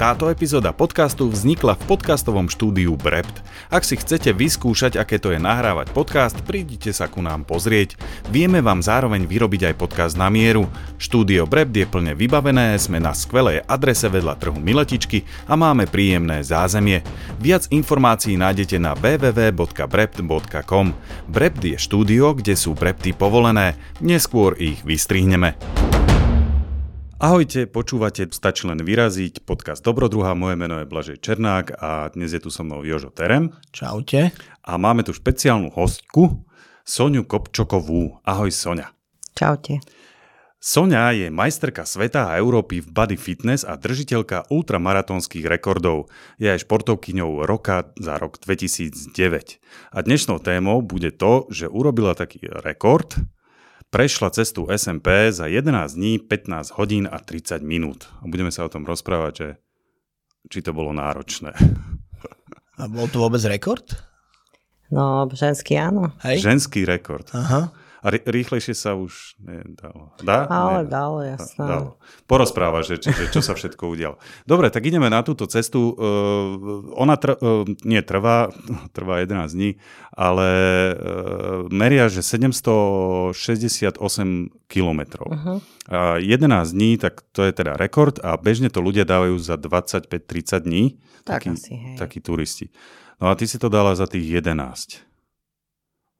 Táto epizóda podcastu vznikla v podcastovom štúdiu Brept. Ak si chcete vyskúšať, aké to je nahrávať podcast, prídite sa ku nám pozrieť. Vieme vám zároveň vyrobiť aj podcast na mieru. Štúdio Brept je plne vybavené, sme na skvelej adrese vedľa trhu Miletičky a máme príjemné zázemie. Viac informácií nájdete na www.brept.com. Brept je štúdio, kde sú brepty povolené, neskôr ich vystrihneme. Ahojte, počúvate Stačí len vyraziť, podcast Dobrodruha, moje meno je Blažej Černák a dnes je tu so mnou Jožo Terem. Čaute. A máme tu špeciálnu hostku, Soniu Kopčokovú. Ahoj Sonia. Čaute. Sonia je majsterka sveta a Európy v body fitness a držiteľka ultramaratónskych rekordov. Je aj športovkyňou roka za rok 2009. A dnešnou témou bude to, že urobila taký rekord, prešla cestu SMP za 11 dní, 15 hodín a 30 minút. A budeme sa o tom rozprávať, že či to bolo náročné. A bol to vôbec rekord? No, ženský áno. Hej? Ženský rekord. Aha. A rýchlejšie sa už nedalo. Dá? Ale dalo, jasné. Dalo. Porozpráva, že, že čo sa všetko udialo. Dobre, tak ideme na túto cestu. Uh, ona tr- uh, nie trvá, trvá 11 dní, ale uh, meria, že 768 kilometrov. Uh-huh. Uh, 11 dní, tak to je teda rekord a bežne to ľudia dávajú za 25-30 dní. Tak takí, asi, hej. Takí turisti. No a ty si to dala za tých 11.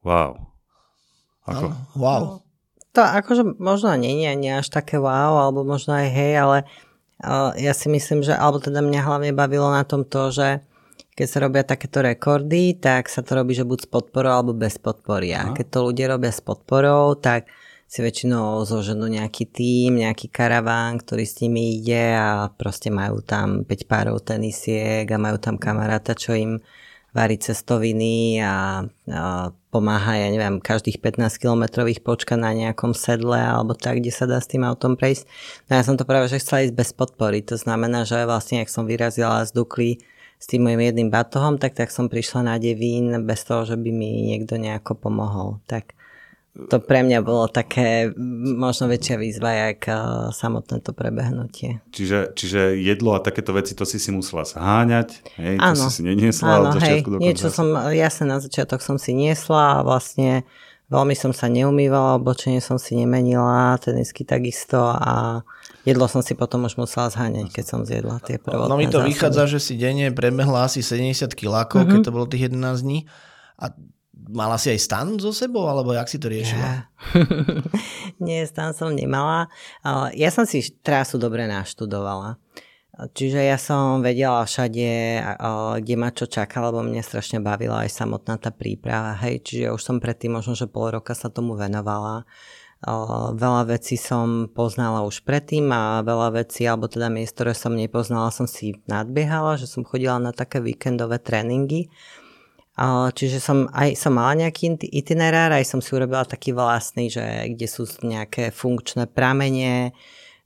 Wow. Ako? Wow. To akože možno nie je ani až také wow, alebo možno aj hej, ale uh, ja si myslím, že, alebo teda mňa hlavne bavilo na tom to, že keď sa robia takéto rekordy, tak sa to robí, že buď s podporou alebo bez podpory. A keď to ľudia robia s podporou, tak si väčšinou zoženú nejaký tým, nejaký karaván, ktorý s nimi ide a proste majú tam 5 párov tenisiek a majú tam kamaráta, čo im varí cestoviny a, a pomáha, ja neviem, každých 15 kilometrových počka na nejakom sedle alebo tak, kde sa dá s tým autom prejsť. No ja som to práve, že chcela ísť bez podpory. To znamená, že vlastne, ak som vyrazila z Dukly s tým mojim jedným batohom, tak, tak som prišla na Devín bez toho, že by mi niekto nejako pomohol. Tak to pre mňa bolo také možno väčšia výzva, jak uh, samotné to prebehnutie. Čiže, čiže jedlo a takéto veci, to si si musela zháňať, hej? Áno. To si si neniesla áno, od začiatku hej, do niečo som, jasne na začiatok som si niesla a vlastne veľmi som sa neumývala, oblečenie som si nemenila, tenisky takisto a jedlo som si potom už musela zháňať, keď som zjedla tie prvé. No mi to zásoby. vychádza, že si denne prebehla asi 70 kilákov, mm-hmm. keď to bolo tých 11 dní. A mala si aj stan so sebou, alebo jak si to riešila? Ja. Nie, stan som nemala. Ja som si trasu dobre naštudovala. Čiže ja som vedela všade, kde ma čo čaká, lebo mňa strašne bavila aj samotná tá príprava. Hej, čiže už som predtým možno, že pol roka sa tomu venovala. Veľa vecí som poznala už predtým a veľa vecí, alebo teda miest, ktoré som nepoznala, som si nadbiehala, že som chodila na také víkendové tréningy Čiže som aj som mala nejaký itinerár, aj som si urobila taký vlastný, že kde sú nejaké funkčné pramene,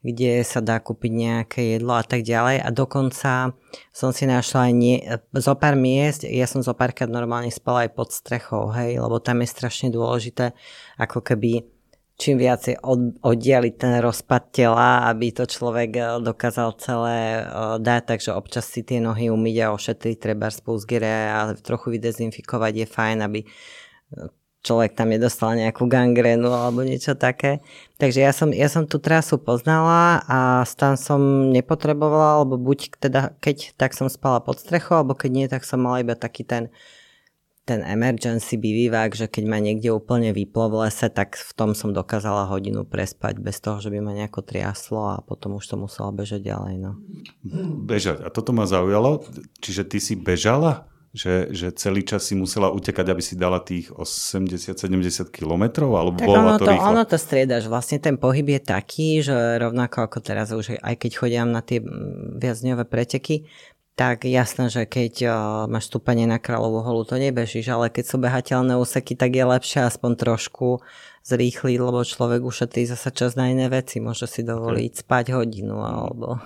kde sa dá kúpiť nejaké jedlo a tak ďalej. A dokonca som si našla aj nie, zo pár miest, ja som zo párkrát normálne spala aj pod strechou, hej, lebo tam je strašne dôležité ako keby čím viacej od, oddialiť ten rozpad tela, aby to človek eh, dokázal celé uh, dať, takže občas si tie nohy umyť a ošetriť, treba spúzgere a trochu vydezinfikovať je fajn, aby eh, človek tam nedostal nejakú gangrénu alebo niečo také. Takže ja som, ja som tú trasu poznala a stan som nepotrebovala, alebo buď teda keď tak som spala pod strechou, alebo keď nie, tak som mala iba taký ten ten emergency bivivák, že keď ma niekde úplne vyplo v lese, tak v tom som dokázala hodinu prespať bez toho, že by ma nejako triaslo a potom už som musela bežať ďalej. No. Bežať. A toto ma zaujalo. Čiže ty si bežala? Že, že celý čas si musela utekať, aby si dala tých 80-70 kilometrov? Alebo tak ono to, to, rýchlo? ono to striedaš. Vlastne ten pohyb je taký, že rovnako ako teraz už aj keď chodím na tie viacdňové preteky, tak jasné, že keď uh, máš stúpanie na kráľovú holu, to nebežíš, ale keď sú behateľné úseky, tak je lepšie aspoň trošku zrýchliť, lebo človek ušetrí zasa čas na iné veci. Môže si dovoliť okay. spať hodinu alebo...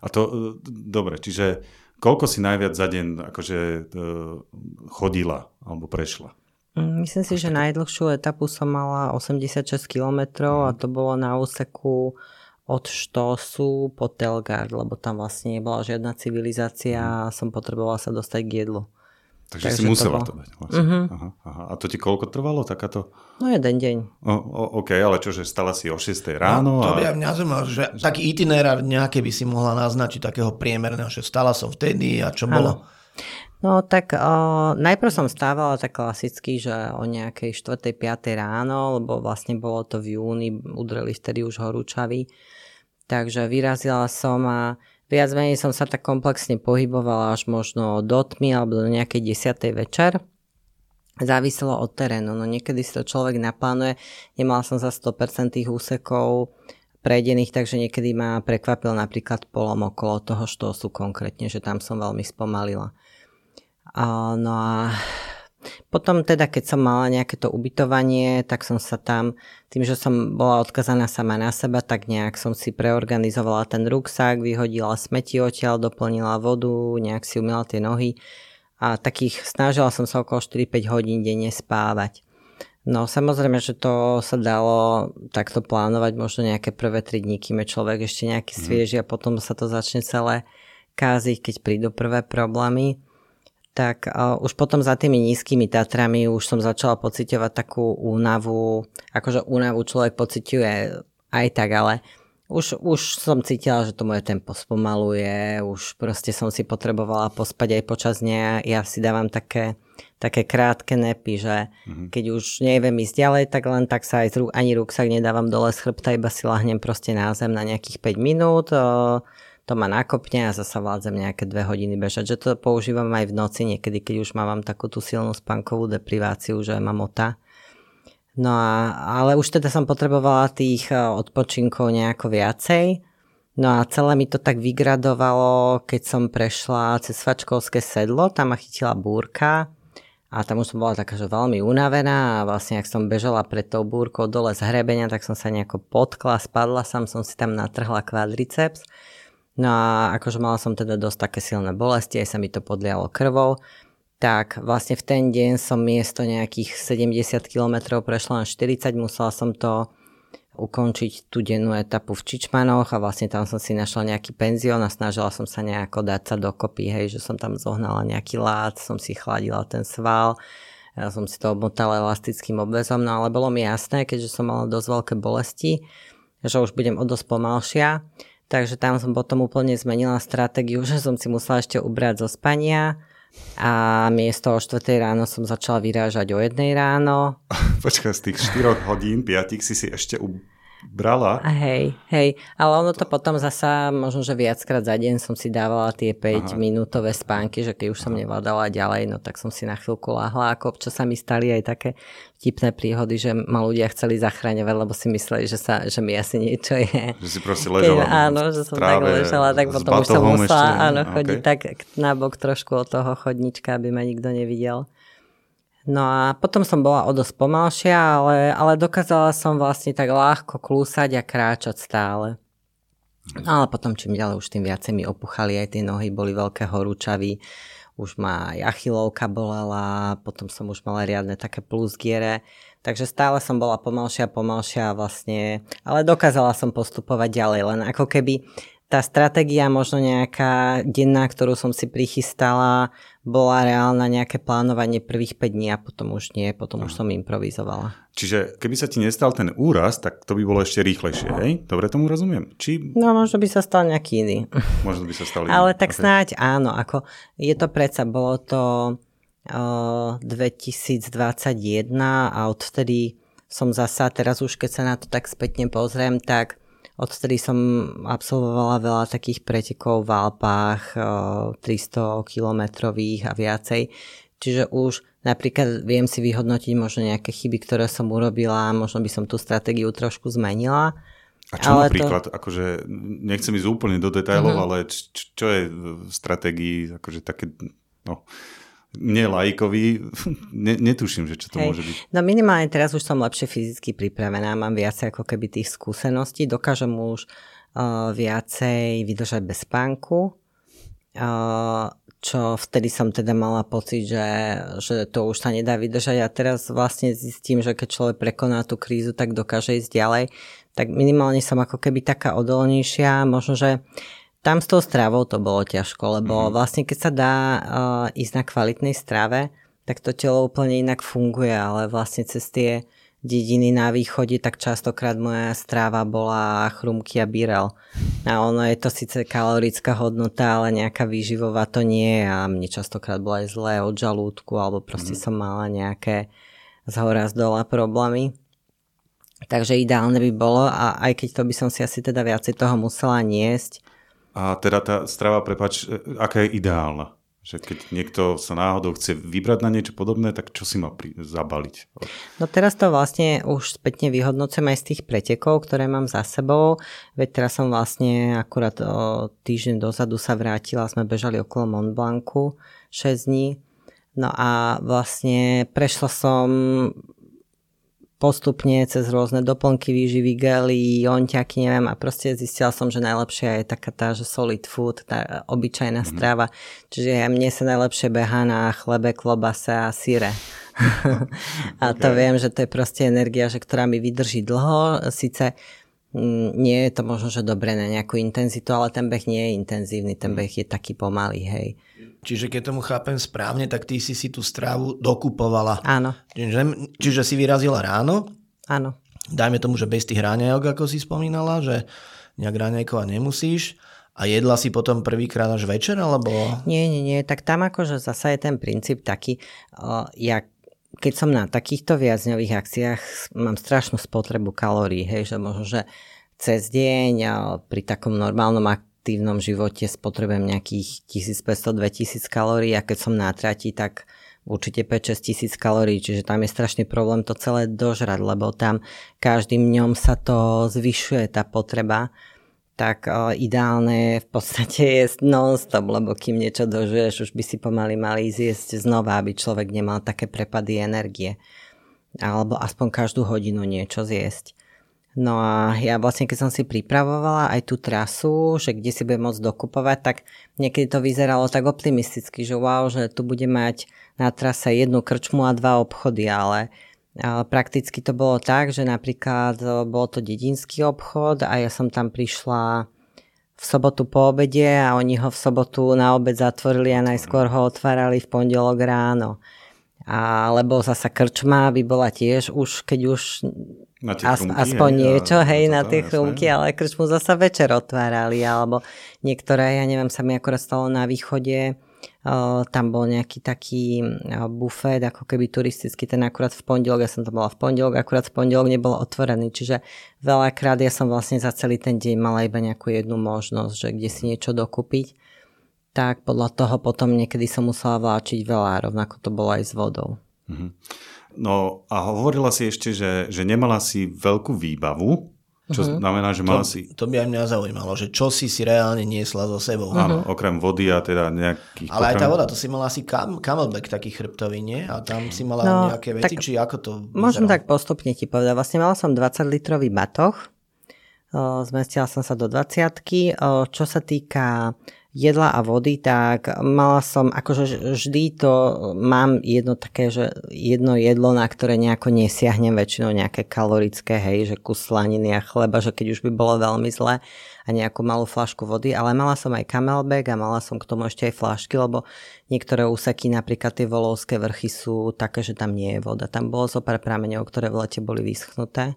A to, uh, dobre, čiže koľko si najviac za deň akože uh, chodila alebo prešla? Mm, myslím si, že najdlhšiu etapu som mala 86 km a mhm. to bolo na úseku od Štosu po Telgard, lebo tam vlastne nebola žiadna civilizácia a som potrebovala sa dostať k jedlu. Takže, Takže si musela to, bol... to dať vlastne. Uh-huh. Aha, aha. A to ti koľko trvalo takáto? No jeden deň. O, o, OK, ale čože stala si o 6 ráno? No, to by a... mňa zaujímalo, že taký itinerár nejaké by si mohla naznačiť takého priemerného, že stala som vtedy a čo ano. bolo? No tak uh, najprv som stávala tak klasicky, že o nejakej 4. 5. ráno, lebo vlastne bolo to v júni, udreli vtedy už horúčavy. Takže vyrazila som a Viac menej som sa tak komplexne pohybovala až možno do tmy alebo do nejakej desiatej večer. Záviselo od terénu, no niekedy si to človek naplánuje. Nemal som za 100% tých úsekov prejdených, takže niekedy ma prekvapil napríklad polom okolo toho štosu konkrétne, že tam som veľmi spomalila. No a potom teda, keď som mala nejaké to ubytovanie, tak som sa tam, tým, že som bola odkazaná sama na seba, tak nejak som si preorganizovala ten ruksak, vyhodila smeti odtiaľ, doplnila vodu, nejak si umila tie nohy a takých snažila som sa okolo 4-5 hodín denne spávať. No samozrejme, že to sa dalo takto plánovať možno nejaké prvé 3 dní, kým je človek ešte nejaký mhm. svieži a potom sa to začne celé káziť, keď prídu prvé problémy tak už potom za tými nízkymi Tatrami už som začala pociťovať takú únavu, akože únavu človek pociťuje aj tak, ale už, už som cítila, že to moje tempo spomaluje, už proste som si potrebovala pospať aj počas dňa. Ja si dávam také, také krátke nepy, že mm-hmm. keď už neviem ísť ďalej, tak len tak sa aj z rúk, ani rúksak nedávam dole z chrbta, iba si lahnem proste na zem na nejakých 5 minút. Uh, to ma nakopne a zasa vládzem nejaké dve hodiny bežať. Že to používam aj v noci niekedy, keď už mám takú tú silnú spánkovú depriváciu, že mám ota. No a, ale už teda som potrebovala tých e, odpočinkov nejako viacej. No a celé mi to tak vygradovalo, keď som prešla cez Svačkovské sedlo, tam ma chytila búrka a tam už som bola taká, že veľmi unavená a vlastne ak som bežala pred tou búrkou dole z hrebenia, tak som sa nejako potkla, spadla som, som si tam natrhla kvadriceps No a akože mala som teda dosť také silné bolesti, aj sa mi to podlialo krvou, tak vlastne v ten deň som miesto nejakých 70 km prešla na 40, musela som to ukončiť tú dennú etapu v Čičmanoch a vlastne tam som si našla nejaký penzión a snažila som sa nejako dať sa dokopy, hej, že som tam zohnala nejaký lát, som si chladila ten sval, ja som si to obmotala elastickým obvezom, no ale bolo mi jasné, keďže som mala dosť veľké bolesti, že už budem o dosť pomalšia, Takže tam som potom úplne zmenila stratégiu, že som si musela ešte ubrať zo spania a miesto o 4 ráno som začala vyrážať o 1 ráno. Počkaj, z tých 4 hodín, 5 si si ešte brala. A hej, hej, ale ono to potom zasa, možno, že viackrát za deň som si dávala tie 5 Aha. minútové spánky, že keď už som nevládala ďalej, no tak som si na chvíľku láhla, ako občas sa mi stali aj také vtipné príhody, že ma ľudia chceli zachraňovať, lebo si mysleli, že, sa, že mi asi niečo je. Že si proste ležala. Keď, áno, že som tráve, tak ležala, tak potom už som musela áno, chodiť okay. tak na bok trošku od toho chodnička, aby ma nikto nevidel. No a potom som bola o dosť pomalšia, ale, ale dokázala som vlastne tak ľahko klúsať a kráčať stále. No ale potom čím ďalej už tým viacej mi opuchali aj tie nohy, boli veľké horúčavy, už ma aj achilovka bolela, potom som už mala riadne také plusgiere, takže stále som bola pomalšia, pomalšia vlastne, ale dokázala som postupovať ďalej, len ako keby tá stratégia možno nejaká denná, ktorú som si prichystala, bola reálna nejaké plánovanie prvých 5 dní a potom už nie, potom už som improvizovala. Čiže keby sa ti nestal ten úraz, tak to by bolo ešte rýchlejšie, hej? Dobre tomu rozumiem? Či... No možno by sa stal nejaký iný. Možno by sa stal iný. Ale tak okay. snáď áno, ako je to predsa, bolo to uh, 2021 a odtedy som zasa, teraz už keď sa na to tak spätne pozriem, tak Odtedy som absolvovala veľa takých pretekov v Alpách, 300 kilometrových a viacej. Čiže už napríklad viem si vyhodnotiť možno nejaké chyby, ktoré som urobila, možno by som tú stratégiu trošku zmenila. A čo ale napríklad, to... akože nechcem ísť úplne do detailov, uh-huh. ale čo, čo je v stratégii akože také, no, mne lajkovi, ne, netuším, že čo to Hej. môže byť. No minimálne teraz už som lepšie fyzicky pripravená, mám viacej ako keby tých skúseností, dokážem už uh, viacej vydržať bez spánku, uh, čo vtedy som teda mala pocit, že, že to už sa nedá vydržať a teraz vlastne zistím, že keď človek prekoná tú krízu, tak dokáže ísť ďalej. tak minimálne som ako keby taká odolnejšia. Možno, že tam s tou stravou to bolo ťažko, lebo mm-hmm. vlastne keď sa dá uh, ísť na kvalitnej strave, tak to telo úplne inak funguje, ale vlastne cez tie dediny na východe, tak častokrát moja stráva bola chrumky a birel. A ono je to síce kalorická hodnota, ale nejaká výživová to nie je a mne častokrát bolo aj zlé od žalúdku alebo proste mm. som mala nejaké z hora z dola problémy. Takže ideálne by bolo a aj keď to by som si asi teda viacej toho musela niesť, a teda tá strava, prepač, e, aká je ideálna? Že keď niekto sa náhodou chce vybrať na niečo podobné, tak čo si má pri- zabaliť? No teraz to vlastne už spätne vyhodnocujem aj z tých pretekov, ktoré mám za sebou. Veď teraz som vlastne akurát o týždeň dozadu sa vrátila, sme bežali okolo Mont Blancu 6 dní. No a vlastne prešla som postupne cez rôzne doplnky výživy, gely, onťaky, neviem, a proste zistila som, že najlepšia je taká tá, že solid food, tá obyčajná mm-hmm. strava. Čiže mne sa najlepšie beha na chlebe, klobase a syre. a okay. to viem, že to je proste energia, že ktorá mi vydrží dlho. Sice mm, nie je to možno, že dobre na nejakú intenzitu, ale ten beh nie je intenzívny, ten mhm. beh je taký pomalý, hej. Čiže keď tomu chápem správne, tak ty si si tú strávu dokupovala. Áno. Čiže, čiže si vyrazila ráno. Áno. Dajme tomu, že bez tých ráňajok, ako si spomínala, že nejak ráňajkovať nemusíš. A jedla si potom prvýkrát až večer, alebo? Nie, nie, nie. Tak tam akože zasa je ten princíp taký, uh, ja keď som na takýchto viacňových akciách, mám strašnú spotrebu kalórií, hej, že možno, že cez deň pri takom normálnom aktívnom živote spotrebujem nejakých 1500-2000 kalórií a keď som na trati, tak určite 5-6 tisíc kalórií, čiže tam je strašný problém to celé dožrať, lebo tam každým dňom sa to zvyšuje tá potreba, tak o, ideálne v podstate je non-stop, lebo kým niečo dožuješ, už by si pomaly mali zjesť znova, aby človek nemal také prepady energie. Alebo aspoň každú hodinu niečo zjesť. No a ja vlastne, keď som si pripravovala aj tú trasu, že kde si budem môcť dokupovať, tak niekedy to vyzeralo tak optimisticky, že wow, že tu bude mať na trase jednu krčmu a dva obchody, ale prakticky to bolo tak, že napríklad bol to dedinský obchod a ja som tam prišla v sobotu po obede a oni ho v sobotu na obed zatvorili a najskôr ho otvárali v pondelok ráno. Alebo zasa krčma by bola tiež už, keď už na tie As, aspoň hej, niečo, hej, na tie chrumky, ale krčmu zasa večer otvárali, alebo niektoré, ja neviem, sa mi akorát stalo na východe, uh, tam bol nejaký taký uh, bufet, ako keby turistický, ten akurát v pondelok, ja som to bola v pondelok, akurát v pondelok nebol otvorený, čiže veľakrát ja som vlastne za celý ten deň mala iba nejakú jednu možnosť, že kde si niečo dokúpiť, tak podľa toho potom niekedy som musela vláčiť veľa, rovnako to bolo aj s vodou. Mm-hmm. No a hovorila si ešte, že, že nemala si veľkú výbavu, čo uh-huh. znamená, že mala to, si... To by aj mňa zaujímalo, že čo si si reálne niesla so sebou. Uh-huh. Áno, okrem vody a teda nejakých... Ale aj tá voda, to si mala asi kam, camelback taký chrbtový, nie? A tam si mala no, nejaké veci, či ako to vyzeralo? Môžem tak postupne ti povedať. Vlastne mala som 20 litrový batoh, zmestila som sa do 20 Čo sa týka jedla a vody, tak mala som, akože vždy to mám jedno také, že jedno jedlo, na ktoré nejako nesiahnem väčšinou nejaké kalorické, hej, že kus slaniny a chleba, že keď už by bolo veľmi zle a nejakú malú flašku vody, ale mala som aj camelback a mala som k tomu ešte aj flašky, lebo niektoré úseky, napríklad tie volovské vrchy sú také, že tam nie je voda. Tam bolo zo pár prameňov, ktoré v lete boli vyschnuté.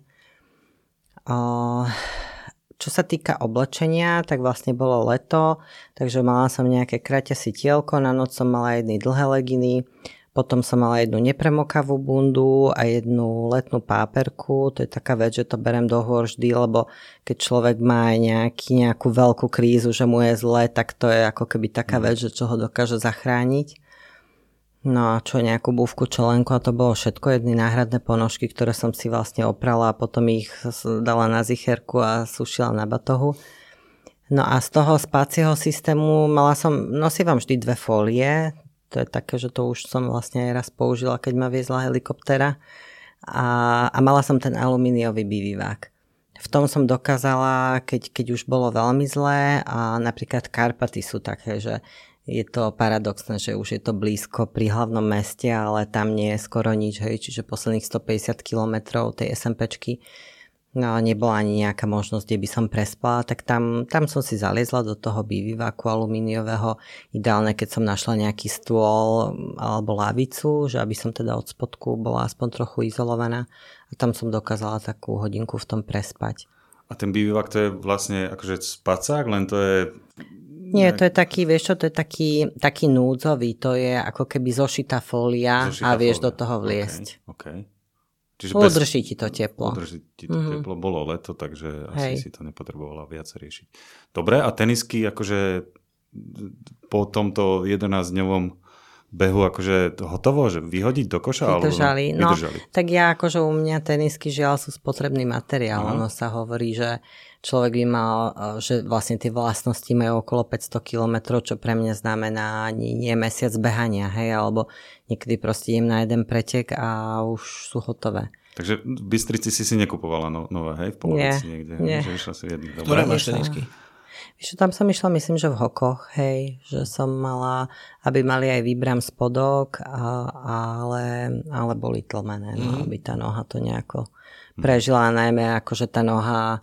Uh, čo sa týka oblečenia, tak vlastne bolo leto, takže mala som nejaké kraťa tielko, na noc som mala jedny dlhé leginy, potom som mala jednu nepremokavú bundu a jednu letnú páperku. To je taká vec, že to berem do hôr vždy, lebo keď človek má nejaký, nejakú veľkú krízu, že mu je zle, tak to je ako keby taká mhm. vec, že čo ho dokáže zachrániť. No a čo nejakú búvku, čelenku a to bolo všetko, jedny náhradné ponožky, ktoré som si vlastne oprala a potom ich dala na zicherku a sušila na batohu. No a z toho spacieho systému mala som, nosím vždy dve fólie, to je také, že to už som vlastne aj raz použila, keď ma viezla helikoptera a, a mala som ten alumíniový bivivák. V tom som dokázala, keď, keď už bolo veľmi zlé a napríklad Karpaty sú také, že je to paradoxné, že už je to blízko pri hlavnom meste, ale tam nie je skoro nič, hej, čiže posledných 150 km tej SMPčky no nebola ani nejaká možnosť, kde by som prespala, tak tam, tam som si zaliezla do toho bývaku alumíniového. Ideálne, keď som našla nejaký stôl alebo lavicu, že aby som teda od spodku bola aspoň trochu izolovaná. A tam som dokázala takú hodinku v tom prespať. A ten bývak to je vlastne akože spacák, len to je... Nie, to je taký, vieš čo, to je taký, taký núdzový, to je ako keby zošitá fólia zošitá a vieš fólia. do toho vliesť. Okay, okay. Čiže udrží ti to teplo. Udrží ti to mm-hmm. teplo. Bolo leto, takže Hej. asi si to nepotrebovala viac riešiť. Dobre, a tenisky akože po tomto 11-dňovom behu akože hotovo, že vyhodiť do koša? Vydržali. Alebo... No, vydržali. tak ja akože u mňa tenisky žiaľ sú spotrebný materiál. Ono sa hovorí, že človek by mal, že vlastne tie vlastnosti majú okolo 500 km, čo pre mňa znamená ani nie mesiac behania, hej, alebo niekedy proste idem na jeden pretek a už sú hotové. Takže v Bystrici si si nekupovala no, nové, hej? V polovici nie, niekde. Nie. Že išla si jedný. Ktoré máš tenisky? Víš, tam som išla, myslím, že v hokoch, hej, že som mala, aby mali aj výbram spodok, a, ale, ale boli tlmené, no, mm. aby tá noha to nejako prežila, najmä že tá noha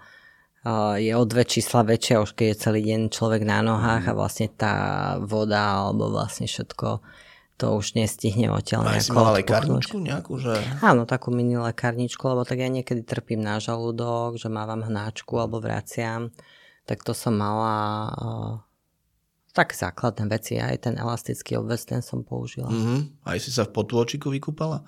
je o dve čísla väčšia, už keď je celý deň človek na nohách a vlastne tá voda alebo vlastne všetko to už nestihne odtiaľ nejako si mala lekárničku nejakú? Že... Áno, takú mini lekárničku, lebo tak ja niekedy trpím na žalúdok, že mávam hnáčku alebo vraciam. Tak to som mala uh, tak základné veci. Aj ten elastický obvez, ten som použila. Mm-hmm. Aj si sa v potôčiku vykúpala?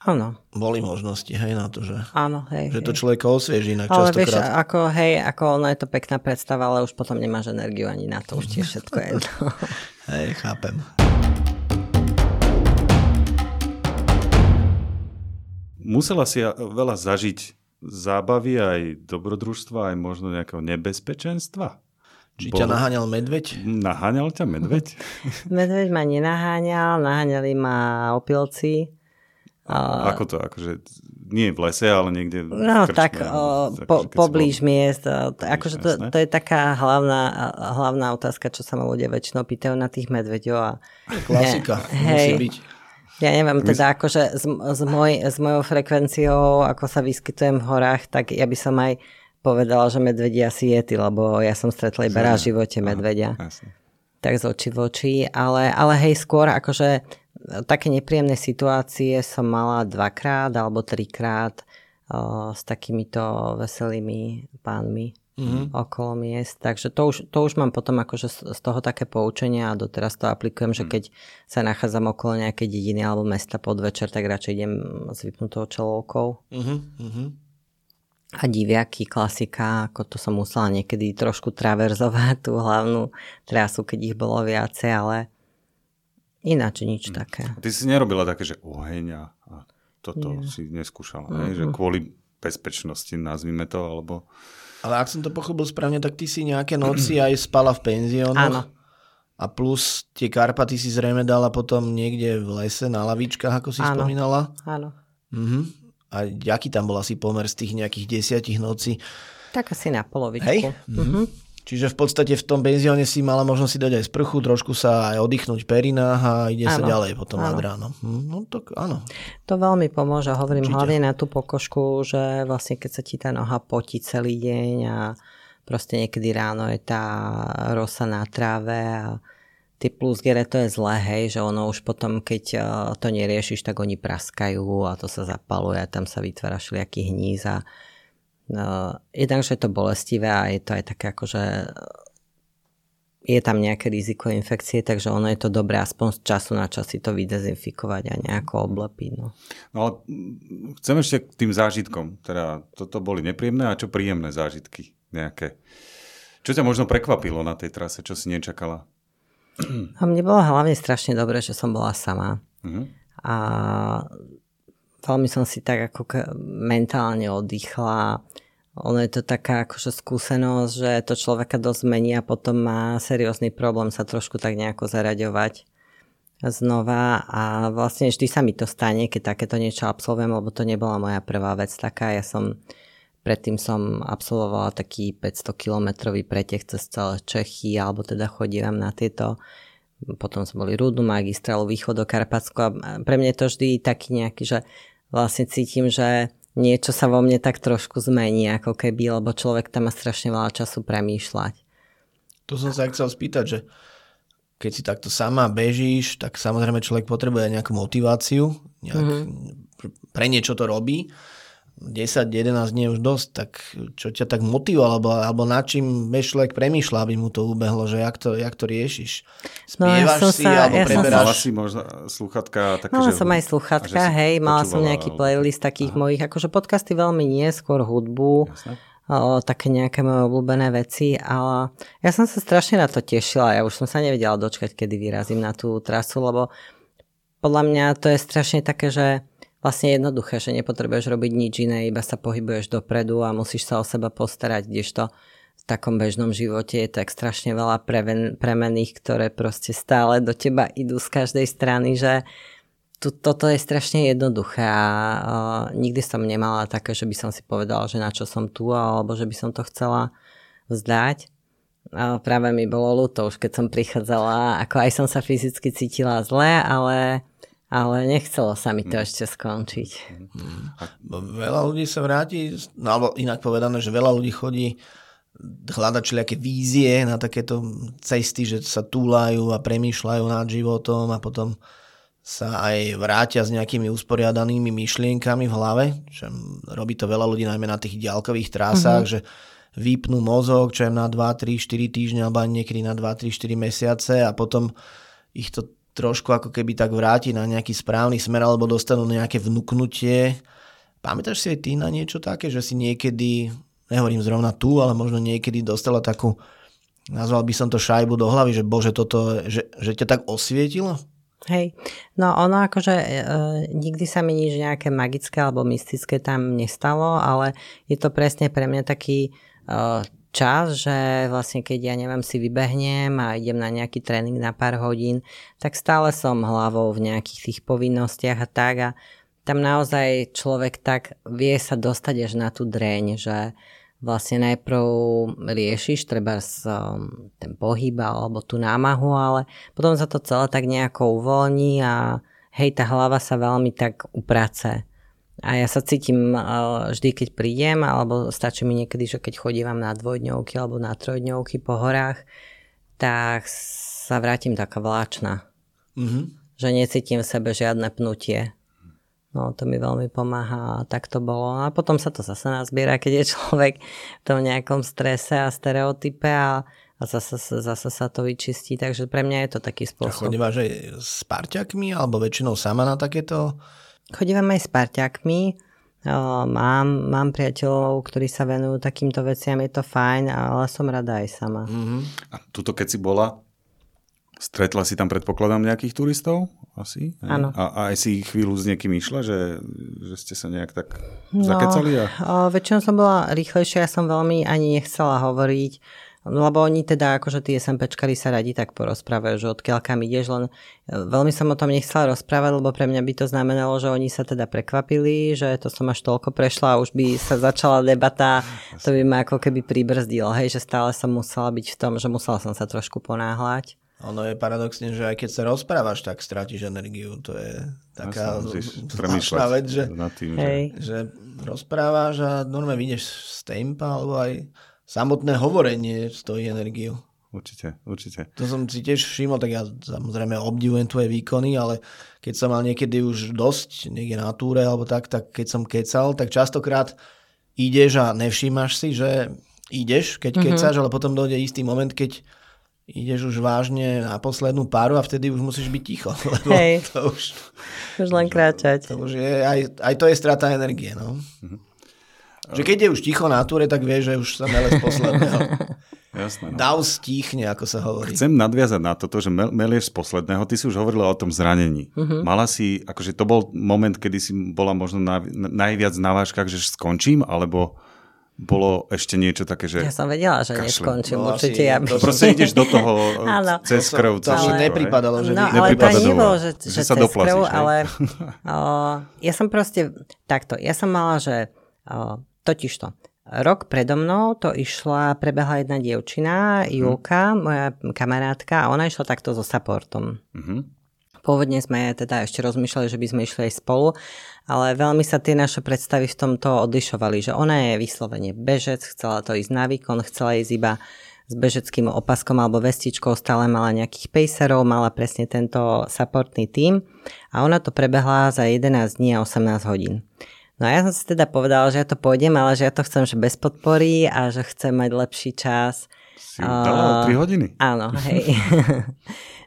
Áno. Boli možnosti, hej, na to, že, Áno, hej, že to človeka osvieží inak ale častokrát. Vieš, ako, hej, ako ono je to pekná predstava, ale už potom nemáš energiu ani na to, už tiež všetko je jedno. hej, chápem. musela si veľa zažiť zábavy, aj dobrodružstva, aj možno nejakého nebezpečenstva? Či Bolo... ťa naháňal medveď? Naháňal ťa medveď? medveď ma nenaháňal, naháňali ma opilci. A, ako to? Akože nie v lese, ale niekde v No krčme, tak o, po, poblíž miest. Akože to, to je taká hlavná, hlavná otázka, čo sa ma ľudia väčšinou pýtajú na tých medveďov. A, Klasika, ne, hej, byť. Ja neviem, teda akože s, s, moj, s mojou frekvenciou, ako sa vyskytujem v horách, tak ja by som aj povedala, že medvedia si jety, lebo ja som stretla iba raz v živote medvedia. Tak z očí v oči, ale, ale hej, skôr akože také nepríjemné situácie som mala dvakrát alebo trikrát o, s takýmito veselými pánmi mm-hmm. okolo miest. Takže to už, to už mám potom akože z toho také poučenie a doteraz to aplikujem, že mhm. keď sa nachádzam okolo nejakej dediny alebo mesta podvečer, tak radšej idem s vypnutou čelovkou. Mm-hmm. A diviaky, klasika, ako to som musela niekedy trošku traverzovať tú hlavnú trasu, keď ich bolo viacej, ale ináč nič mm. také. A ty si nerobila také, že oheň a toto Nie. si neskúšala, mm-hmm. že kvôli bezpečnosti, nazvime to, alebo... Ale ak som to pochopil správne, tak ty si nejaké noci aj spala v penziónoch. Áno. A plus tie Karpaty si zrejme dala potom niekde v lese na lavičkách, ako si Áno. spomínala. Áno. Mhm. A aký tam bol asi pomer z tých nejakých desiatich nocí? Tak asi na polovičku. Hej? Mhm. mhm. Čiže v podstate v tom benzióne si mala možnosť si dať aj sprchu, trošku sa aj oddychnúť perinách a ide áno, sa ďalej potom áno. nad ráno. Hm, no tak áno. To veľmi pomôže, hovorím Určite. hlavne na tú pokožku, že vlastne keď sa ti tá noha potí celý deň a proste niekedy ráno je tá rosa na tráve a tie plusgere to je zlé, hej, že ono už potom, keď e, to neriešiš, tak oni praskajú a to sa zapaluje a tam sa vytvára všelijaký hníz a No, jednak, že je to bolestivé a je to aj také ako, že je tam nejaké riziko infekcie, takže ono je to dobré aspoň z času na čas si to vydezinfikovať a nejako oblepiť. No. no ale chcem ešte k tým zážitkom. Teda toto boli nepríjemné a čo príjemné zážitky nejaké. Čo ťa možno prekvapilo na tej trase, čo si nečakala? A mne bolo hlavne strašne dobré, že som bola sama. Uh-huh. A veľmi som si tak ako mentálne oddychla. Ono je to taká akože skúsenosť, že to človeka dosť mení a potom má seriózny problém sa trošku tak nejako zaraďovať znova. A vlastne vždy sa mi to stane, keď takéto niečo absolvujem, lebo to nebola moja prvá vec taká. Ja som predtým som absolvovala taký 500 kilometrový pretek cez celé Čechy, alebo teda chodívam na tieto. Potom sme boli Rudnú magistrálu, východ do Karpatsko. A pre mňa je to vždy taký nejaký, že vlastne cítim, že niečo sa vo mne tak trošku zmení, ako keby, lebo človek tam má strašne veľa času premýšľať. To som sa chcel spýtať, že keď si takto sama bežíš, tak samozrejme človek potrebuje nejakú motiváciu, nejak, mm-hmm. pre niečo to robí 10-11 dní už dosť, tak čo ťa tak motivuje, alebo, alebo nad čím človek premýšľa, aby mu to ubehlo, že jak to, jak to riešiš? Spievaš no, ja si, sa, alebo ja preberáš? Mala si možno sluchatka? Také, mala že, som aj sluchatka, hej, mala som nejaký playlist takých aha. mojich, akože podcasty veľmi nie, skôr hudbu. Jasne o, také nejaké moje obľúbené veci, ale ja som sa strašne na to tešila, ja už som sa nevedela dočkať, kedy vyrazím na tú trasu, lebo podľa mňa to je strašne také, že vlastne jednoduché, že nepotrebuješ robiť nič iné, iba sa pohybuješ dopredu a musíš sa o seba postarať, kdežto v takom bežnom živote je tak strašne veľa preven, premených, ktoré proste stále do teba idú z každej strany, že tu, toto je strašne jednoduché a uh, nikdy som nemala také, že by som si povedala, že na čo som tu alebo že by som to chcela vzdať. A práve mi bolo ľúto už keď som prichádzala, ako aj som sa fyzicky cítila zle, ale ale nechcelo sa mi to mm. ešte skončiť. Mm. Veľa ľudí sa vráti, no alebo inak povedané, že veľa ľudí chodí hľadať všelijaké vízie na takéto cesty, že sa túlajú a premýšľajú nad životom a potom sa aj vrátia s nejakými usporiadanými myšlienkami v hlave, že robí to veľa ľudí najmä na tých ďalkových trásach, mm-hmm. že vypnú mozog, čo je na 2, 3, 4 týždne alebo niekedy na 2, 3, 4 mesiace a potom ich to trošku ako keby tak vráti na nejaký správny smer alebo dostanú nejaké vnúknutie. Pamätáš si aj ty na niečo také, že si niekedy, nehovorím zrovna tu, ale možno niekedy dostala takú, nazval by som to šajbu do hlavy, že bože, toto, že, že ťa tak osvietilo? Hej, no ono akože e, nikdy sa mi nič nejaké magické alebo mystické tam nestalo, ale je to presne pre mňa taký e, čas, že vlastne keď ja neviem si vybehnem a idem na nejaký tréning na pár hodín, tak stále som hlavou v nejakých tých povinnostiach a tak a tam naozaj človek tak vie sa dostať až na tú dreň, že vlastne najprv riešiš treba um, ten pohyb alebo tú námahu, ale potom sa to celé tak nejako uvoľní a hej, tá hlava sa veľmi tak uprace. A ja sa cítim vždy, keď prídem, alebo stačí mi niekedy, že keď chodím na dvojdňovky alebo na trojdňovky po horách, tak sa vrátim taká vláčna. Mm-hmm. Že necítim v sebe žiadne pnutie. No to mi veľmi pomáha a tak to bolo. A potom sa to zase nazbiera, keď je človek v tom nejakom strese a stereotype a, a zase, zase sa to vyčistí. Takže pre mňa je to taký spôsob. A chodívaš aj s parťakmi alebo väčšinou sama na takéto Chodívam aj s parťákmi, mám, mám priateľov, ktorí sa venujú takýmto veciam, je to fajn, ale som rada aj sama. Mm-hmm. A tuto keď si bola, stretla si tam predpokladám nejakých turistov? Asi? Áno. A, a aj si chvíľu s niekým išla, že, že ste sa nejak tak no, zakecali? A... Väčšinou som bola rýchlejšia, ja som veľmi ani nechcela hovoriť lebo oni teda, akože tí SMPčkari sa radi tak porozprávajú, že odkiaľ kam ideš, len e, veľmi som o tom nechcela rozprávať, lebo pre mňa by to znamenalo, že oni sa teda prekvapili, že to som až toľko prešla a už by sa začala debata, to by ma ako keby pribrzdilo, hej, že stále som musela byť v tom, že musela som sa trošku ponáhľať. Ono je paradoxne, že aj keď sa rozprávaš, tak strátiš energiu. To je taká zvláštna vec, že, tým, že... že rozprávaš a normálne vyjdeš z tempa, alebo aj samotné hovorenie stojí energiu. Určite, určite. To som si tiež všimol, tak ja samozrejme obdivujem tvoje výkony, ale keď som mal niekedy už dosť, niekde na túre alebo tak, tak keď som kecal, tak častokrát ideš a nevšímaš si, že ideš, keď mm-hmm. kecáš, ale potom dojde istý moment, keď ideš už vážne na poslednú páru a vtedy už musíš byť ticho. Lebo Hej, to už, už len kráčať. To už je, aj, aj to je strata energie. No. Mm-hmm. Že keď je už ticho na túre, tak vie, že už sa mele z posledného. Jasné, no. Dav stíchne, ako sa hovorí. Chcem nadviazať na toto, že melieš z posledného. Ty si už hovorila o tom zranení. Uh-huh. Mala si, akože to bol moment, kedy si bola možno na, najviac na váškach, že skončím, alebo bolo ešte niečo také, že... Ja som vedela, že kašle. neskončím, no, určite ja by... Proste ideš do toho cez krv. To, to, ale, nepripadalo, že... No, ale to nebolo, že, že, že sa cez krv, ale o, ja som proste... Takto, ja som mala, že o, Totižto, rok predo mnou to išla, prebehla jedna dievčina, Julka, moja kamarátka, a ona išla takto so supportom. Mm-hmm. Pôvodne sme teda ešte rozmýšľali, že by sme išli aj spolu, ale veľmi sa tie naše predstavy v tomto odlišovali, že ona je vyslovene bežec, chcela to ísť na výkon, chcela ísť iba s bežeckým opaskom alebo vestičkou, stále mala nejakých pacerov, mala presne tento supportný tím a ona to prebehla za 11 dní a 18 hodín. No a ja som si teda povedala, že ja to pôjdem, ale že ja to chcem, že bez podpory a že chcem mať lepší čas. Si dala 3 hodiny. Áno, hej.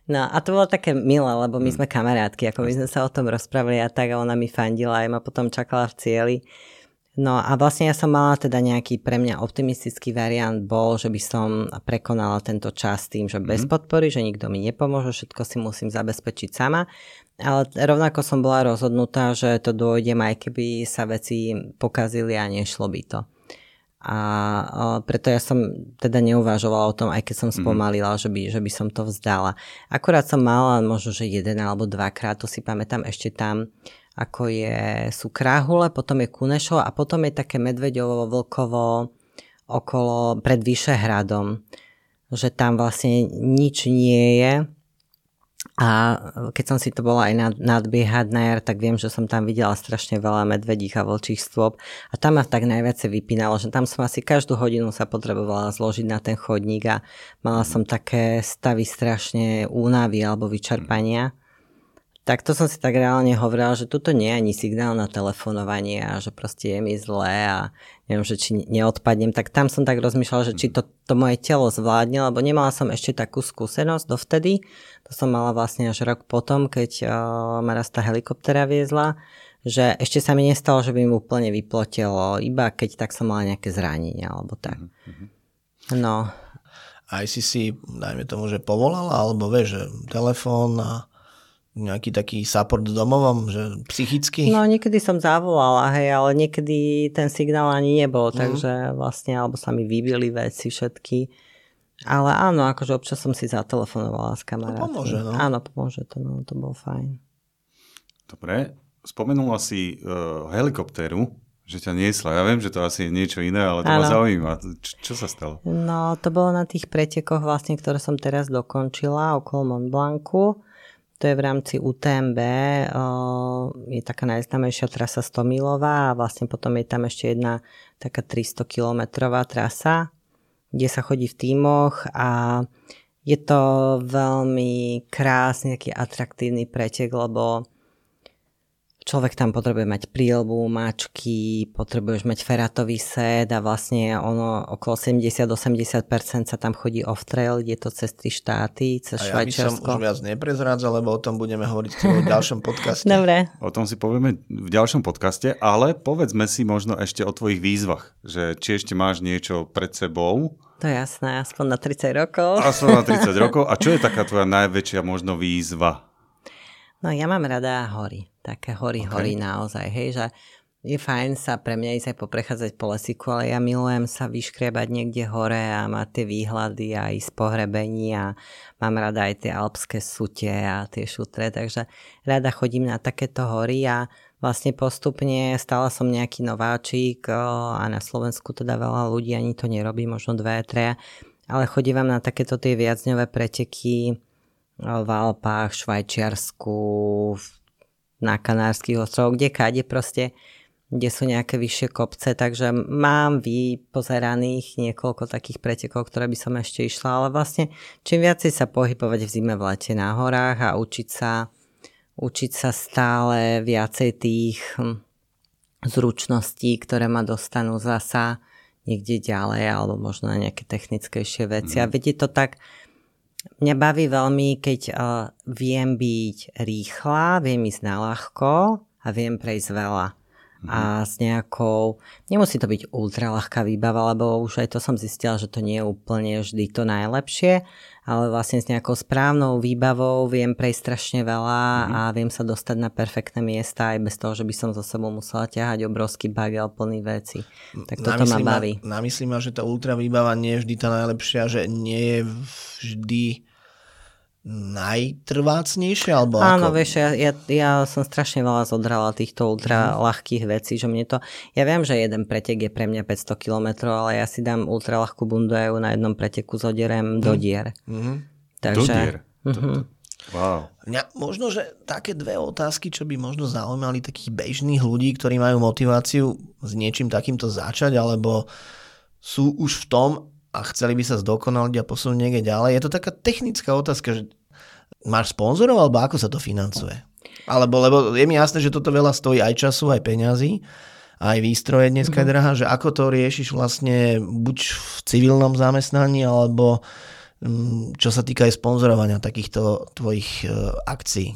No a to bolo také milé, lebo my sme kamarátky, ako my sme sa o tom rozprávali a tak a ona mi fandila aj ma potom čakala v cieli. No a vlastne ja som mala teda nejaký pre mňa optimistický variant bol, že by som prekonala tento čas tým, že bez mhm. podpory, že nikto mi nepomôže, všetko si musím zabezpečiť sama. Ale rovnako som bola rozhodnutá, že to dôjdem, aj keby sa veci pokazili a nešlo by to. A preto ja som teda neuvažovala o tom, aj keď som mhm. spomalila, mm-hmm. že, by, že by som to vzdala. Akurát som mala možno, že jeden alebo dvakrát, to si pamätám ešte tam, ako je, sú Kráhule, potom je Kunešov a potom je také Medveďovo, Vlkovo okolo pred Vyšehradom, že tam vlastne nič nie je. A keď som si to bola aj nad, nadbiehať na jar, tak viem, že som tam videla strašne veľa medvedích a vlčích stôp. A tam ma tak najviac vypínalo, že tam som asi každú hodinu sa potrebovala zložiť na ten chodník a mala som také stavy strašne únavy alebo vyčerpania tak to som si tak reálne hovorila, že tuto nie je ani signál na telefonovanie a že proste je mi zlé a neviem, že či neodpadnem, tak tam som tak rozmýšľala, že či to, to moje telo zvládne, lebo nemala som ešte takú skúsenosť dovtedy, to som mala vlastne až rok potom, keď uh, ma raz tá helikoptera viezla, že ešte sa mi nestalo, že by mi úplne vyplotilo, iba keď tak som mala nejaké zranenia alebo tak. Mm-hmm. No. Aj si si, dajme tomu, že povolala, alebo vieš, že telefón a nejaký taký support domovom, že psychicky? No niekedy som zavolala, hej, ale niekedy ten signál ani nebol, mm. takže vlastne, alebo sa mi vybili veci všetky. Ale áno, akože občas som si zatelefonovala s kamarátmi. To pomôže, no. Áno, pomôže to, no, to bolo fajn. Dobre, spomenula si uh, helikoptéru, že ťa niesla. Ja viem, že to asi je niečo iné, ale to ano. ma zaujíma. Čo, čo sa stalo? No, to bolo na tých pretekoch vlastne, ktoré som teraz dokončila okolo Mont Blancu to je v rámci UTMB, je taká najznámejšia trasa 100 milová a vlastne potom je tam ešte jedna taká 300 kilometrová trasa, kde sa chodí v tímoch a je to veľmi krásny, taký atraktívny pretek, lebo človek tam potrebuje mať prílbu, mačky, potrebuješ mať feratový set a vlastne ono okolo 70-80% sa tam chodí off-trail, je to cez tri štáty, cez a Švajčiarsko. ja by som už viac neprezrádzal, lebo o tom budeme hovoriť v ďalšom podcaste. Dobre. O tom si povieme v ďalšom podcaste, ale povedzme si možno ešte o tvojich výzvach, že či ešte máš niečo pred sebou, to je jasné, aspoň na 30 rokov. Aspoň na 30 rokov. A čo je taká tvoja najväčšia možno výzva? No ja mám rada hory také hory, okay. hory naozaj, hej, že je fajn sa pre mňa ísť aj poprechádzať po lesiku, ale ja milujem sa vyškriebať niekde hore a mať tie výhľady a ísť po hrebení a mám rada aj tie alpské sute a tie šutre, takže rada chodím na takéto hory a vlastne postupne stala som nejaký nováčik a na Slovensku teda veľa ľudí ani to nerobí, možno dve, tre, ale chodím na takéto tie viacňové preteky v Alpách, Švajčiarsku, na Kanárskych ostrovoch, kde káde proste, kde sú nejaké vyššie kopce, takže mám vypozeraných niekoľko takých pretekov, ktoré by som ešte išla, ale vlastne čím viacej sa pohybovať v zime v lete na horách a učiť sa, učiť sa stále viacej tých hm, zručností, ktoré ma dostanú zasa niekde ďalej alebo možno na nejaké technickejšie veci. Mm. A mhm. vedieť to tak, Mňa baví veľmi, keď uh, viem byť rýchla, viem ísť na ľahko a viem prejsť veľa. Mm-hmm. A s nejakou, nemusí to byť ultra ľahká výbava, lebo už aj to som zistila, že to nie je úplne vždy to najlepšie, ale vlastne s nejakou správnou výbavou viem prejsť strašne veľa mm-hmm. a viem sa dostať na perfektné miesta aj bez toho, že by som za sebou musela ťahať obrovský bagel plný veci. Tak toto ma baví. Namyslím ma, že tá ultra výbava nie je vždy tá najlepšia, že nie je vždy najtrvácnejšie? Alebo Áno, ako... vieš, ja, ja, ja som strašne veľa zodrala týchto ultra mm. ľahkých vecí, že mne to, ja viem, že jeden pretek je pre mňa 500 km, ale ja si dám ultra ľahkú bundu a ju na jednom preteku zoderem mm. do dier. Mm. Takže, do dier? Mm-hmm. Wow. Mňa, možno, že také dve otázky, čo by možno zaujímali takých bežných ľudí, ktorí majú motiváciu s niečím takýmto začať, alebo sú už v tom a chceli by sa zdokonaliť a posunúť niekde ďalej. Je to taká technická otázka, že máš sponzorov, alebo ako sa to financuje? Alebo, lebo je mi jasné, že toto veľa stojí aj času, aj peňazí, aj výstroje dneska mm-hmm. je drahá, že ako to riešiš vlastne buď v civilnom zamestnaní, alebo Mm, čo sa týka aj sponzorovania takýchto tvojich e, akcií?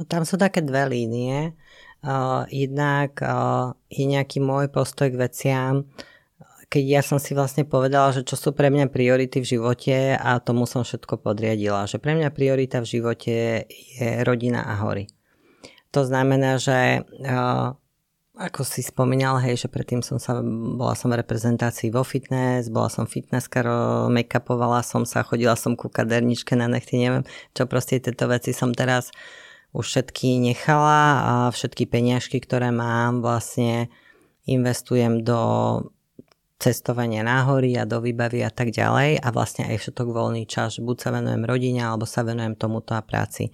No tam sú také dve línie. Uh, jednak uh, je nejaký môj postoj k veciam, keď ja som si vlastne povedala, že čo sú pre mňa priority v živote a tomu som všetko podriadila. Že pre mňa priorita v živote je rodina a hory. To znamená, že uh, ako si spomínal, hej, že predtým som sa, bola som v reprezentácii vo fitness, bola som fitnesska, make-upovala som sa, chodila som ku kaderničke na nechty, neviem, čo proste tieto veci som teraz už všetky nechala a všetky peniažky, ktoré mám, vlastne investujem do cestovania na hory a do výbavy a tak ďalej a vlastne aj všetok voľný čas, buď sa venujem rodine alebo sa venujem tomuto a práci.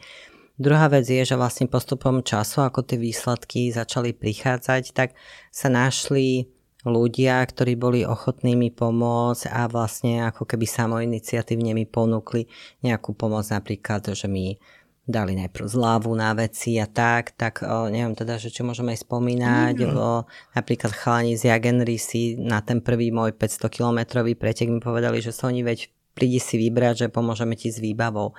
Druhá vec je, že vlastne postupom času, ako tie výsledky začali prichádzať, tak sa našli ľudia, ktorí boli ochotní mi pomôcť a vlastne ako keby samoiniciatívne mi ponúkli nejakú pomoc, napríklad, že mi dali najprv zľavu na veci a tak, tak o, neviem teda, že čo môžeme aj spomínať, mm. o, napríklad chalani z Jagenry si na ten prvý môj 500 kilometrový pretek mi povedali, že sú oni veď prídi si vybrať, že pomôžeme ti s výbavou.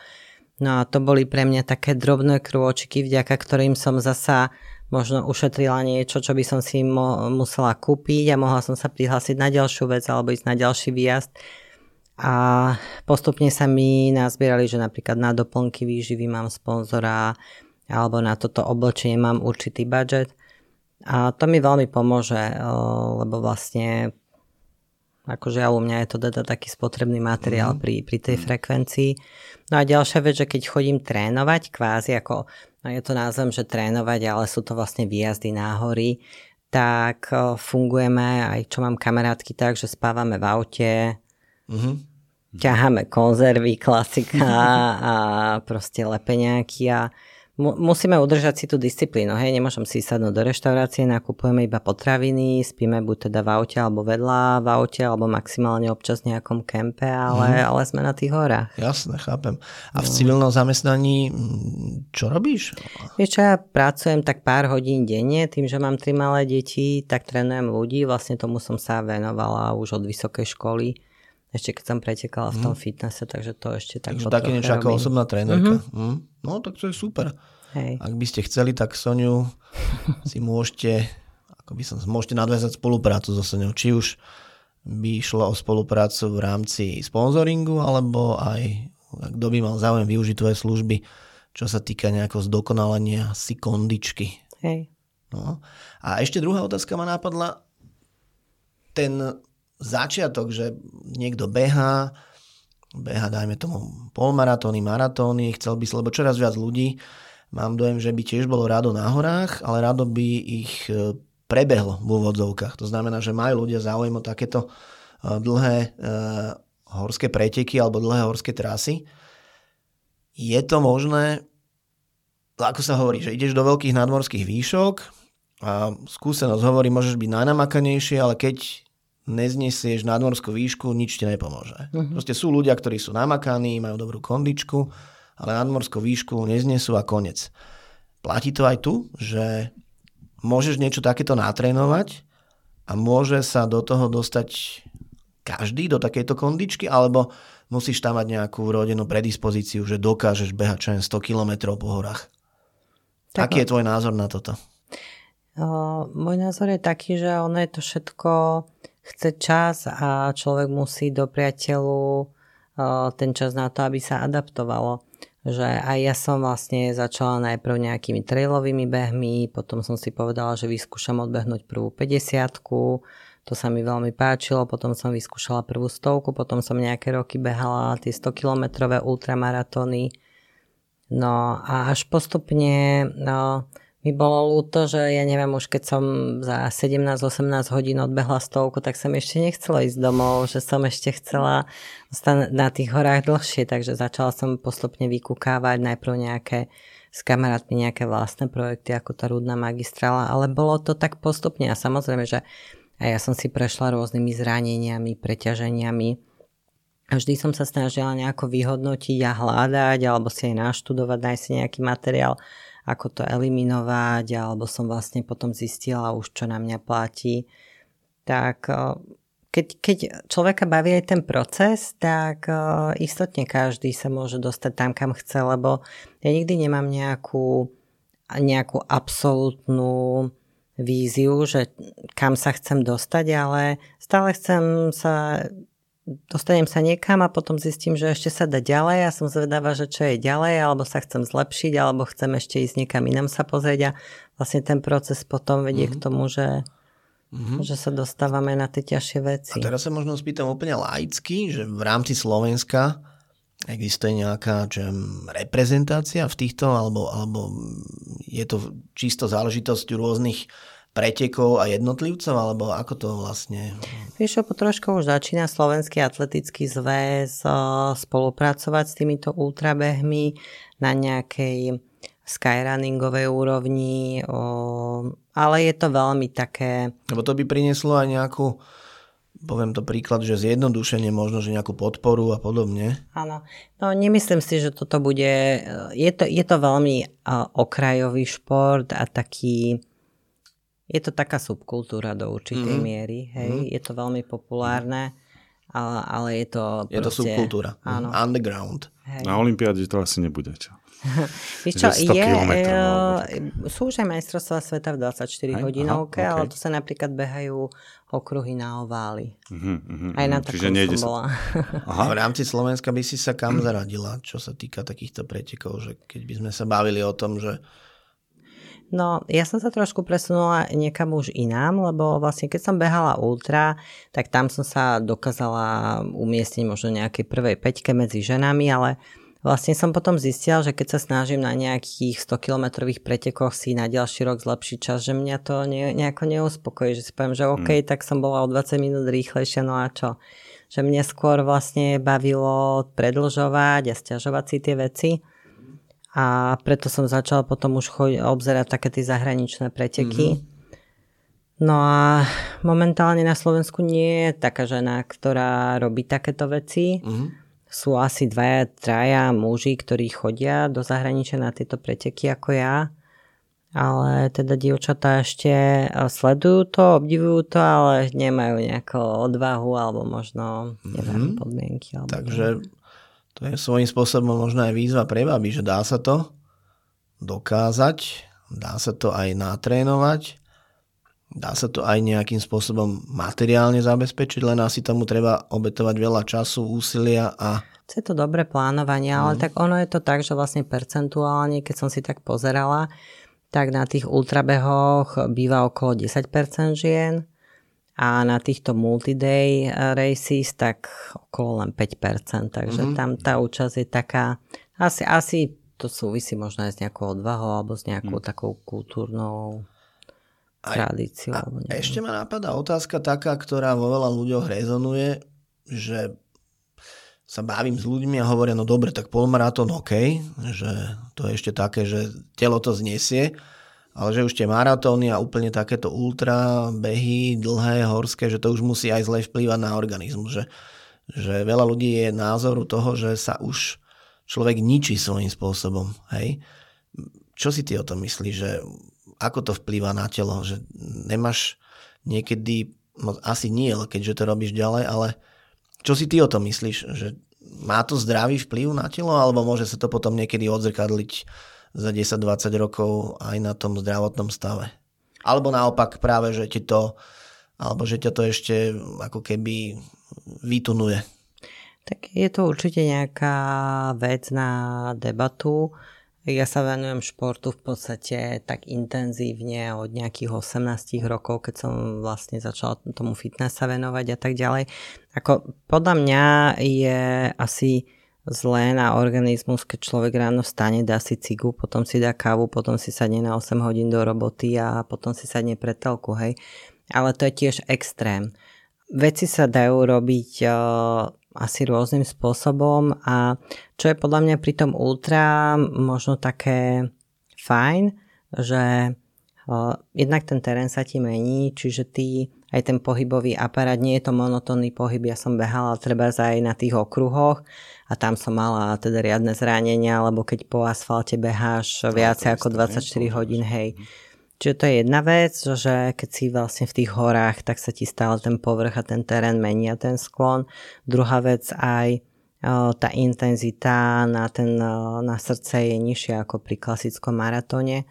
No a to boli pre mňa také drobné krôčiky, vďaka ktorým som zasa možno ušetrila niečo, čo by som si mo- musela kúpiť a mohla som sa prihlásiť na ďalšiu vec alebo ísť na ďalší výjazd. A postupne sa mi nazbierali, že napríklad na doplnky výživy mám sponzora alebo na toto oblečenie mám určitý budget. A to mi veľmi pomôže, lebo vlastne Akože u mňa je to teda taký spotrebný materiál mm. pri, pri tej mm. frekvencii. No a ďalšia vec, že keď chodím trénovať, kvázi ako, no je to názvem, že trénovať, ale sú to vlastne výjazdy na hory, tak fungujeme, aj čo mám kamarátky tak, že spávame v aute, mm-hmm. ťaháme konzervy, klasika a proste lepeňáky a musíme udržať si tú disciplínu, hej, nemôžem si sadnúť do reštaurácie, nakupujeme iba potraviny, spíme buď teda v aute alebo vedľa v aute, alebo maximálne občas v nejakom kempe, ale, hmm. ale sme na tých horách. Jasne, chápem. A v no. civilnom zamestnaní čo robíš? Vieš čo, ja pracujem tak pár hodín denne, tým, že mám tri malé deti, tak trénujem ľudí, vlastne tomu som sa venovala už od vysokej školy ešte keď som pretekala v tom mm. fitnesse, takže to ešte tak Takže také niečo ako osobná trénerka. Mm-hmm. Mm. No tak to je super. Hej. Ak by ste chceli, tak Soniu si môžete, ako by som, môžete nadväzať spoluprácu so Soniou. Či už by išlo o spoluprácu v rámci sponzoringu, alebo aj kto by mal záujem využiť tvoje služby, čo sa týka nejakého zdokonalenia si kondičky. Hej. No. A ešte druhá otázka ma napadla. Ten začiatok, že niekto beha, beha, dajme tomu, polmaratóny, maratóny, chcel by si, lebo čoraz viac ľudí, mám dojem, že by tiež bolo rado na horách, ale rado by ich e, prebehlo v úvodzovkách. To znamená, že majú ľudia záujem o takéto e, dlhé e, horské preteky alebo dlhé horské trasy. Je to možné, ako sa hovorí, že ideš do veľkých nadmorských výšok a skúsenosť hovorí, môžeš byť najnamakanejšie, ale keď neznesieš nadmorskú výšku, nič ti nepomôže. Uh-huh. Proste sú ľudia, ktorí sú namakaní, majú dobrú kondičku, ale nadmorskú výšku neznesú a konec. Platí to aj tu, že môžeš niečo takéto natrénovať a môže sa do toho dostať každý do takejto kondičky, alebo musíš tam mať nejakú rodenú predispozíciu, že dokážeš behať čo 100 km po horách. Tak Aký je tvoj názor na toto? O, môj názor je taký, že ono je to všetko chce čas a človek musí do priateľu ten čas na to, aby sa adaptovalo. Že aj ja som vlastne začala najprv nejakými trailovými behmi, potom som si povedala, že vyskúšam odbehnúť prvú 50 to sa mi veľmi páčilo, potom som vyskúšala prvú stovku, potom som nejaké roky behala tie 100 kilometrové ultramaratóny. No a až postupne no, mi bolo ľúto, že ja neviem, už keď som za 17-18 hodín odbehla stovku, tak som ešte nechcela ísť domov, že som ešte chcela ostať na tých horách dlhšie, takže začala som postupne vykúkávať najprv nejaké s kamarátmi nejaké vlastné projekty, ako tá rúdna magistrála, ale bolo to tak postupne a samozrejme, že aj ja som si prešla rôznymi zraneniami, preťaženiami. A vždy som sa snažila nejako vyhodnotiť a hľadať, alebo si aj naštudovať, nájsť si nejaký materiál, ako to eliminovať, alebo som vlastne potom zistila už, čo na mňa platí. Tak keď, keď človeka baví aj ten proces, tak istotne každý sa môže dostať tam, kam chce, lebo ja nikdy nemám nejakú, nejakú absolútnu víziu, že kam sa chcem dostať, ale stále chcem sa dostanem sa niekam a potom zistím, že ešte sa dá ďalej a som zvedáva, že čo je ďalej, alebo sa chcem zlepšiť, alebo chcem ešte ísť niekam inam sa pozrieť a vlastne ten proces potom vedie mm-hmm. k tomu, že, mm-hmm. že sa dostávame na tie ťažšie veci. A teraz sa možno spýtam úplne laicky, že v rámci Slovenska existuje nejaká že, reprezentácia v týchto, alebo, alebo je to čisto záležitosť rôznych pretekov a jednotlivcov, alebo ako to vlastne? Vieš, po trošku už začína Slovenský atletický zväz spolupracovať s týmito ultrabehmi na nejakej skyrunningovej úrovni, ale je to veľmi také... Lebo to by prinieslo aj nejakú poviem to príklad, že zjednodušenie, možno, že nejakú podporu a podobne. Áno, no nemyslím si, že toto bude, je to, je to veľmi okrajový šport a taký, je to taká subkultúra do určitej mm-hmm. miery, hej, mm-hmm. je to veľmi populárne, ale, ale je to Je proste, to subkultúra, áno. underground. Hej. Na Olympiáde to asi nebude, čo? Víš čo, je, je, sú už aj majstrovstvá sveta v 24 aj? hodinovke, Aha, okay. ale to sa napríklad behajú okruhy na ovály. Uh-huh, uh-huh, aj na Čiže som sa... bola. Aha. V rámci Slovenska by si sa kam zaradila, čo sa týka takýchto pretekov, že keď by sme sa bavili o tom, že No, ja som sa trošku presunula niekam už inám, lebo vlastne keď som behala ultra, tak tam som sa dokázala umiestniť možno nejakej prvej peťke medzi ženami, ale vlastne som potom zistila, že keď sa snažím na nejakých 100 kilometrových pretekoch si na ďalší rok zlepšiť čas, že mňa to ne, nejako neuspokojí, že si poviem, že OK, hmm. tak som bola o 20 minút rýchlejšia, no a čo? Že mne skôr vlastne bavilo predlžovať a stiažovať si tie veci a preto som začala potom už chod- obzerať také tie zahraničné preteky. Mm-hmm. No a momentálne na Slovensku nie je taká žena, ktorá robí takéto veci. Mm-hmm. Sú asi dvaja, traja muži, ktorí chodia do zahraničia na tieto preteky ako ja. Ale teda dievčatá ešte sledujú to, obdivujú to, ale nemajú nejakú odvahu alebo možno neviem, mm-hmm. podmienky. Alebo Takže to je svojím spôsobom možno aj výzva pre baby, že dá sa to dokázať, dá sa to aj natrénovať, dá sa to aj nejakým spôsobom materiálne zabezpečiť, len asi tomu treba obetovať veľa času, úsilia a Chce to dobré plánovanie, ale mm. tak ono je to tak, že vlastne percentuálne, keď som si tak pozerala, tak na tých ultrabehoch býva okolo 10% žien, a na týchto multi-day eh, races tak okolo len 5%, takže mm-hmm. tam tá účasť je taká, asi, asi to súvisí možno aj s nejakou odvahou alebo s nejakou mm. takou kultúrnou tradíciou. A, a ešte ma napadá otázka taká, ktorá vo veľa ľuďoch rezonuje, že sa bavím s ľuďmi a hovoria, no dobre, tak polmaratón OK, že to je ešte také, že telo to znesie, ale že už tie maratóny a úplne takéto ultra behy, dlhé, horské, že to už musí aj zle vplývať na organizmus. Že, že veľa ľudí je názoru toho, že sa už človek ničí svojím spôsobom. Hej? Čo si ty o tom myslíš? Že ako to vplýva na telo? Že nemáš niekedy, no asi nie, keďže to robíš ďalej, ale čo si ty o tom myslíš? Že má to zdravý vplyv na telo, alebo môže sa to potom niekedy odzrkadliť za 10-20 rokov aj na tom zdravotnom stave. Alebo naopak práve, že ti to, alebo že ťa to ešte ako keby vytunuje. Tak je to určite nejaká vec na debatu. Ja sa venujem športu v podstate tak intenzívne od nejakých 18 rokov, keď som vlastne začala tomu fitness sa venovať a tak ďalej. Ako podľa mňa je asi zlé na organizmus, keď človek ráno stane, dá si cigu, potom si dá kávu, potom si sadne na 8 hodín do roboty a potom si sadne pre telku, hej. Ale to je tiež extrém. Veci sa dajú robiť uh, asi rôznym spôsobom a čo je podľa mňa pri tom ultra možno také fajn, že uh, jednak ten terén sa ti mení, čiže ty aj ten pohybový aparát, nie je to monotónny pohyb, ja som behala treba aj na tých okruhoch a tam som mala teda riadne zranenia, lebo keď po asfalte beháš no, viacej ako 24 hodín, hej. Čiže to je jedna vec, že keď si vlastne v tých horách, tak sa ti stále ten povrch a ten terén menia ten sklon. Druhá vec aj tá intenzita na, ten, na srdce je nižšia ako pri klasickom maratóne.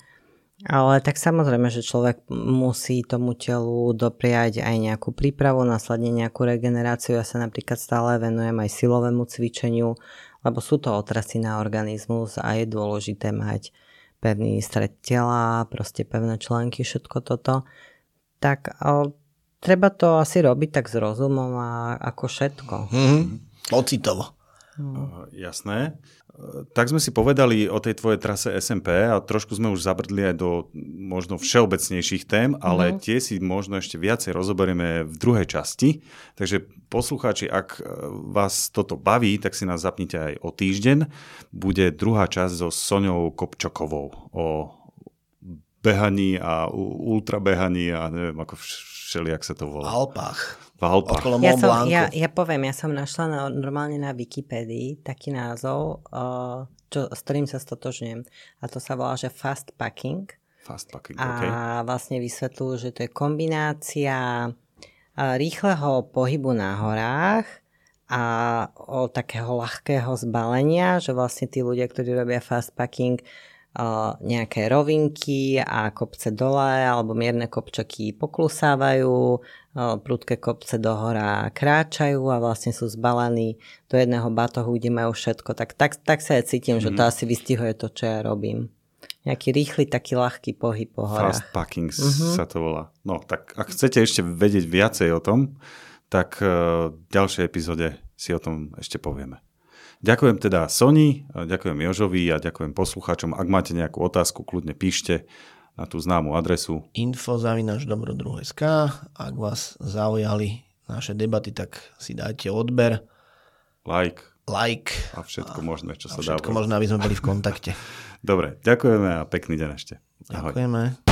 Ale tak samozrejme, že človek musí tomu telu dopriať aj nejakú prípravu, následne nejakú regeneráciu. Ja sa napríklad stále venujem aj silovému cvičeniu, lebo sú to otrasy na organizmus a je dôležité mať pevný stred tela, proste pevné členky, všetko toto. Tak o, treba to asi robiť tak s rozumom a ako všetko. Mm-hmm. Pocitovo. Uh, jasné. Tak sme si povedali o tej tvojej trase SMP a trošku sme už zabrdli aj do možno všeobecnejších tém, ale mm-hmm. tie si možno ešte viacej rozoberieme v druhej časti. Takže poslucháči, ak vás toto baví, tak si nás zapnite aj o týždeň. Bude druhá časť so Soňou Kopčokovou o behaní a ultrabehaní a neviem ako všelijak sa to volá. Alpách. V Alpách. Okolo ja, som, ja, ja poviem, ja som našla na, normálne na Wikipedii taký názov, uh, čo, s ktorým sa stotožňujem. A to sa volá, že fast packing. Fast packing, a okay. vlastne vysvetľujú, že to je kombinácia rýchleho pohybu na horách a o takého ľahkého zbalenia, že vlastne tí ľudia, ktorí robia fast packing, nejaké rovinky a kopce dole alebo mierne kopčaky poklusávajú, prudké kopce do hora kráčajú a vlastne sú zbalení do jedného batohu, kde majú všetko. Tak, tak, tak sa ja cítim, mm. že to mhm. asi vystihuje to, čo ja robím. Nejaký rýchly, taký ľahký pohyb po horách. Fast packing mm-hmm. sa to volá. No tak ak chcete ešte vedieť viacej o tom, tak v ďalšej epizóde si o tom ešte povieme. Ďakujem teda Soni, ďakujem Jožovi a ďakujem poslucháčom. Ak máte nejakú otázku, kľudne píšte na tú známu adresu info.dobrodruh.sk Ak vás zaujali naše debaty, tak si dajte odber. Like. Like. A všetko a, možné, čo sa dá. Všetko možné, aby sme boli v kontakte. Dobre, ďakujeme a pekný deň ešte. Ahoj. Ďakujeme.